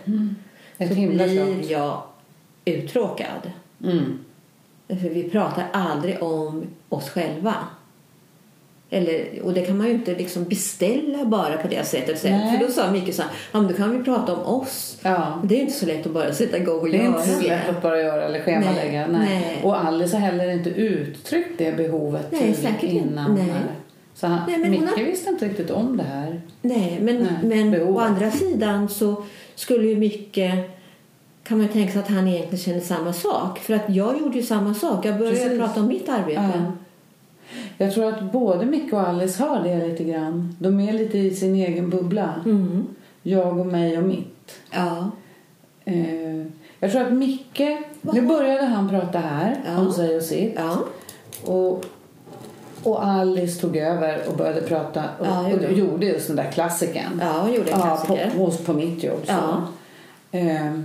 Ett så blir jag uttråkad. Mm. För vi pratar aldrig om oss själva. Eller, och det kan man ju inte liksom beställa bara på det sättet. Nej. För då sa Micke så här, ja, men då kan vi prata om oss. Ja. Det är inte så lätt att bara sätta igång och Det är göra inte så lätt att bara göra eller schemalägga. Nej, Nej. nej. Och Alice har heller inte uttryckt det behovet Nej, inte. innan. Nej. här. Så han, Nej, men Micke har- visste inte riktigt om det här. Nej, men, men behovet. å andra sidan så skulle ju mycket kan man tänka sig att han egentligen känner samma sak. För att jag gjorde ju samma sak. Jag började Precis. prata om mitt arbete. Ja. Jag tror att både Micke och Alice har det lite grann. De är lite i sin egen bubbla. Mm. Jag och mig och mitt. Ja. Eh, jag tror att Micke... Nu började han prata här Ja. om sig och sitt. Ja. Och, och Alice tog över och började prata och, Ja, och, gjorde hon. gjorde just den där klassikern. Ja, hon gjorde en Ja, klassiker. på, hos, på mitt jobb. Så. Ja. Ehm,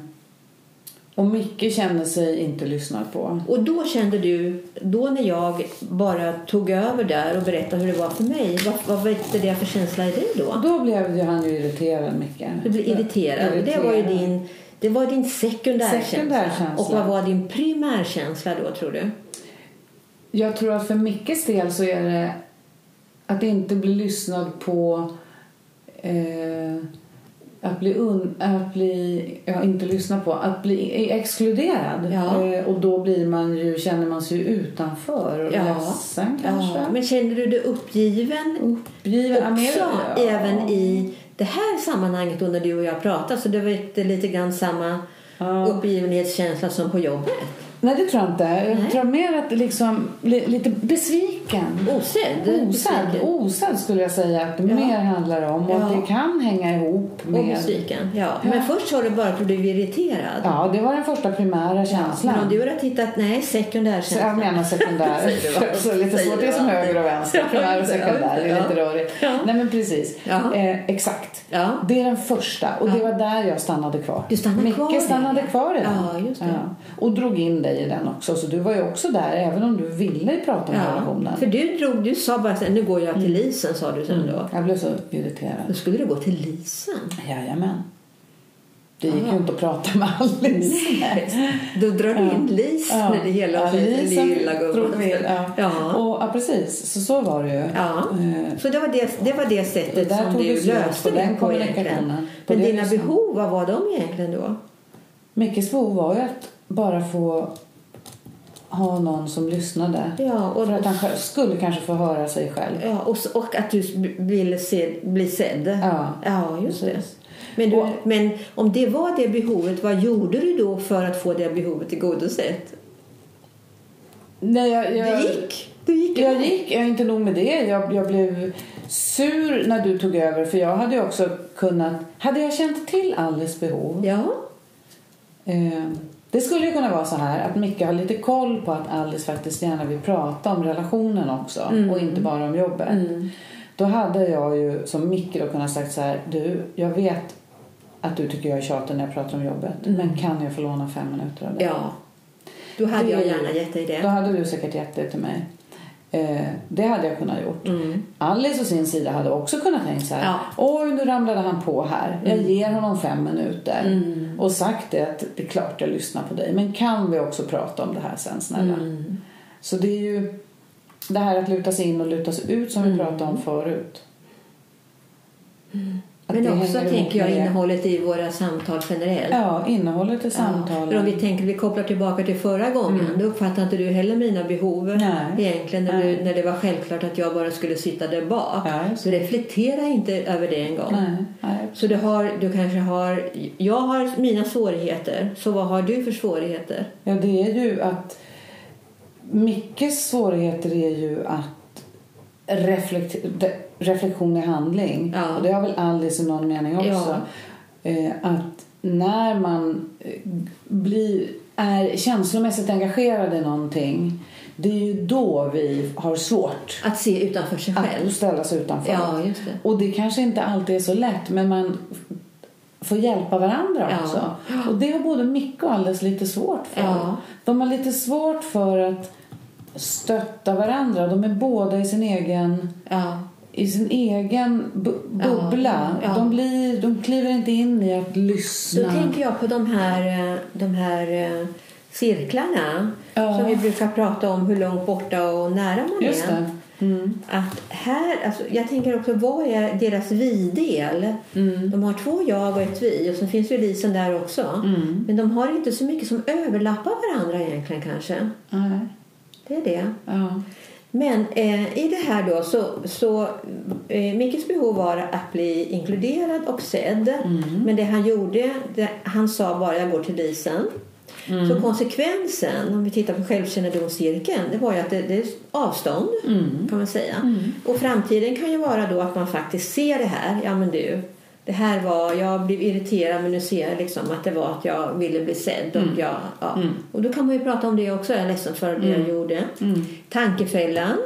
och Micke kände sig inte lyssnad på. Och då kände du, då när jag bara tog över där och berättade hur det var för mig, vad, vad väckte det för känsla i dig då? Då blev ju han ju irriterad, Micke. Du blev irriterad. Det var ju din, Det var din sekundärkänsla. Sekundärkänsla. Och vad var din primärkänsla då tror du? Jag tror att för Mickes del så är det att inte bli lyssnad på eh, att bli, un, att bli ja, inte lyssna på, att bli exkluderad. Ja. Eh, och då blir man ju, känner man sig utanför och Ja. ledsen kanske. Ja, men kände du dig uppgiven Uppgiven. Också ja. även i det här sammanhanget då när du och jag pratade? Så det var lite grann samma Ja. uppgivenhetskänsla som på jobbet? Nej, det tror jag inte. Jag tror mer att liksom lite besviken. Osedd? Osedd, besviken. osedd skulle jag säga att det Ja. mer handlar om. Och Ja. att det kan hänga ihop Och med... besviken, ja. Ja. Men först sa du bara att du blev irriterad. Ja, det var den första primära känslan. Men om du hade tittat, nej, Så sekundärkänsla. jag menar sekundär. Så lite svårt. Det är som höger och vänster. Primär och det, sekundär. Det är lite rörigt. Nej men precis. Eh, exakt. Det är den första. Och det var där jag stannade kvar. Du stannade Micke kvar stannade ja. kvar i den. Ja, just det. Och drog in dig i den också. Så du var ju också där även om du ville prata om relationen. För du, drog, du sa bara här, nu går jag till Lisen, sa du sen då. Jag blev så Då irriterad. skulle du gå till Lisen. Jajamän. Det gick ju inte att prata med Alice. Då drar du in Ja. Lis Ja. när det gäller Ja, Lisen lilla in, ja. Ja. Och, ja, precis. Så, så var det ju. Ja. Eh, Så det var det, det var det sättet Där som du det löste på det den på egentligen. På Men det dina behov, vad var de egentligen då? Mickes behov var ju att bara få ha någon som lyssnade. Ja, och, För att han själv skulle kanske få höra sig själv. ja, och, och att du ville se, bli sedd. Ja, Ja, just det. Men, du, Och- men om det var det behovet, vad gjorde du då för att få det behovet tillgodosett? Nej, jag, jag, Du gick. Du gick Jag iväg. gick, jag inte nog med det. Jag, jag blev sur när du tog över för jag hade också kunnat... Hade jag känt till Alice behov Ja. Eh, det skulle ju kunna vara så här att Micke har lite koll på att Alice faktiskt gärna vill prata om relationen också Mm. och inte bara om jobbet. Då hade jag ju som Micke då kunnat sagt så här, du, jag vet att du tycker jag är tjatig när jag pratar om jobbet, men kan jag få låna fem minuter av dig? ja. Då hade Det- jag gärna gett dig Då det. hade du säkert gett det till mig. Eh, det hade jag kunnat gjort. Mm. Alice å sin sida hade också kunnat tänka så här. Ja. Oj, nu ramlade han på här. Jag Mm. ger honom fem minuter. Och sagt det att det är klart jag lyssnar på dig. Men kan vi också prata om det här sen snälla? Mm. Så det är ju det här att luta sig in och luta sig ut som vi pratade om förut. Men också tänker jag innehållet i våra samtal generellt. Ja, innehållet i Ja, samtalen. För om vi tänker, vi kopplar tillbaka till förra gången. Då uppfattade inte du heller mina behov Mm. Nej. egentligen när, Nej. du, när det var självklart att jag bara skulle sitta där bak. Ja, Så reflektera inte över det en gång. Nej, nej. Så du, har, du kanske har, jag har mina svårigheter, så vad har du för svårigheter? Ja, det är ju att Mickes svårigheter är ju att reflekt, de- reflektion i handling. Ja. Och det har väl Alice i någon mening också. Eh, att när man eh, blir, är känslomässigt engagerad i någonting det är ju då vi har svårt Att se utanför sig att själv. ställa sig utanför. Ja, just det. Och det kanske inte alltid är så lätt men man får hjälpa varandra Ja. också. Och det har både Micke och Alice lite svårt för. Ja. De har lite svårt för att stötta varandra. De är båda i sin egen, Ja. I sin egen bu- bubbla. Ja. De, blir, de kliver inte in i att lyssna. Då tänker jag på de här, eh, de här eh, cirklarna Ja. som vi brukar prata om hur långt borta och nära man Just är. det. Mm. Att här, alltså, jag tänker också, vad är deras vi-del? Mm. De har två jag och ett vi och så finns ju Lisen där också. Mm. Men de har inte så mycket som överlappar varandra egentligen kanske. Det är det. Men eh, i det här då så, så eh, Mickes behov var att bli inkluderad och sedd. Mm. Men det han gjorde, det, han sa bara jag går till Lisen. Mm. Så konsekvensen, om vi tittar på självkännedomscirkeln, det var ju att det, det är avstånd Mm. kan man säga. Och framtiden kan ju vara då att man faktiskt ser det här. Ja men du, det här var, jag blev irriterad men nu ser jag liksom att det var att jag ville bli sedd. Och, jag, ja. och då kan man ju prata om det också. Jag är ledsen för det jag gjorde. Mm. Tankefällan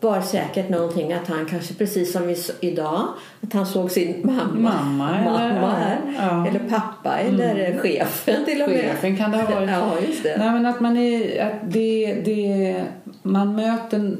var säkert någonting att han kanske precis som idag att han såg sin mamma, Mamma eller- mamma här, ja. Mm. eller pappa eller chefen till och med. Chefen kan det ha varit. Ja, just det. Nej, men att man är, att det, det, man möter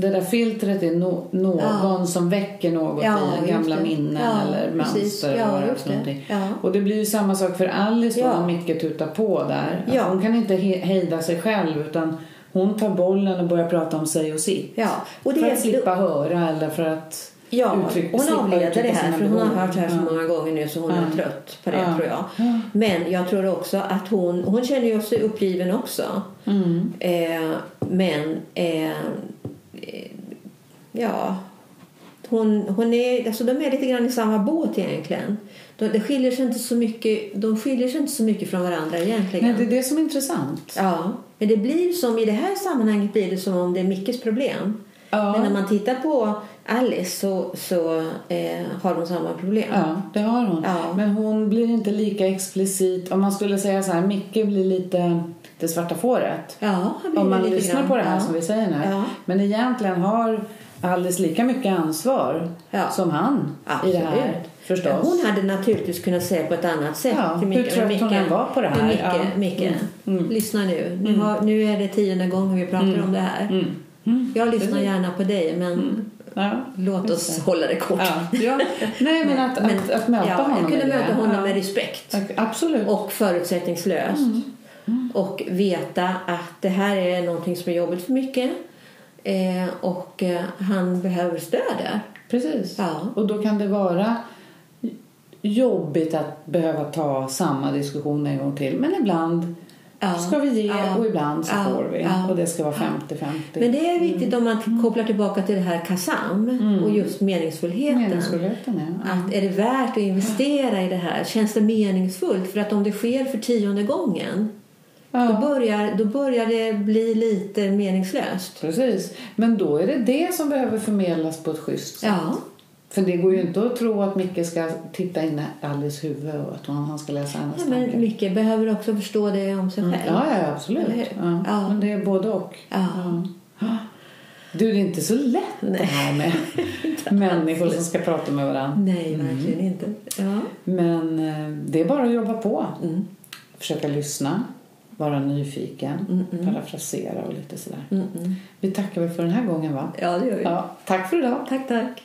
det där filtret är no, någon Ja. som väcker något Ja, i gamla det. minnen Ja, eller mönster eller Ja, vad det det. någonting. Ja. Och det blir ju samma sak för Alice Ja. när Micke tutar på där. Hon kan inte he- hejda sig själv utan hon tar bollen och börjar prata om sig och sitt. Ja, och det för att slippa höra eller för att Ja, hon avleder det här för hon har hört det här så många gånger nu så hon är trött på det tror jag. Ja. Men jag tror också att hon, hon känner ju sig uppgiven också. Mm. Eh, men eh, ja, hon, hon är, alltså de är lite grann i samma båt egentligen. De, det skiljer sig inte så mycket, de skiljer sig inte så mycket från varandra egentligen. Nej, det är det som är intressant. Ja, men det blir som i det här sammanhanget blir det som om det är Mickes problem. Ja. Men när man tittar på Alice så, så eh, har hon samma problem. Ja, det har hon. Ja. Men hon blir inte lika explicit. Om man skulle säga så här, Micke blir lite det svarta fåret. Ja, han blir Om man lite lyssnar grann. på det här ja. som vi säger nu. Ja. Men egentligen har Alice lika mycket ansvar Ja. som han i det här. Absolut. Förstås. Ja, Hon hade naturligtvis kunnat säga på ett annat sätt. Ja, till hur Micke, trött men hon Micke- än var på det här. men Micke, Ja. Micke Mm. Mm. lyssna nu. Nu, har, nu är det tionde gången vi pratar om det här. Mm. Mm. Jag lyssnar gärna på dig men Ja. låt oss det. hålla det kort. Ja. Ja. Nej, men att, att, att möta ja, honom Jag kunde med möta honom med respekt. Absolut. och förutsättningslöst. Mm. Och veta att det här är någonting som är jobbigt för mycket. Eh, och eh, han behöver stöd där. Precis. Ja. Och då kan det vara jobbigt att behöva ta samma diskussion en gång till. Men ibland Ja. ska vi ge Ja. och ibland så får vi. Och det ska vara 50-50. Men det är viktigt om man kopplar tillbaka till det här KASAM och just meningsfullheten. Meningsfullheten, ja. Att är det värt att investera i det här? Känns det meningsfullt? För att om det sker för tionde gången då, ja. börjar, då börjar det bli lite meningslöst. Precis. Men då är det det som behöver förmedlas på ett schysst sätt. Ja, För det går ju inte att tro att Micke ska titta in i Alice huvud och att han ska läsa hennes Ja, men. Micke behöver också förstå det om sig Mm. själv. Ja, ja, absolut. Ja. Ja. Men det är både och. Du, det är inte så lätt det här med människor som ska prata med varandra. Nej, verkligen inte. Ja. Men eh, det är bara att jobba på. Mm. Försöka lyssna, vara nyfiken, parafrasera och lite sådär. Mm, mm. Vi tackar väl för den här gången va? ja, det gör vi. Ja, tack för idag. Tack, tack.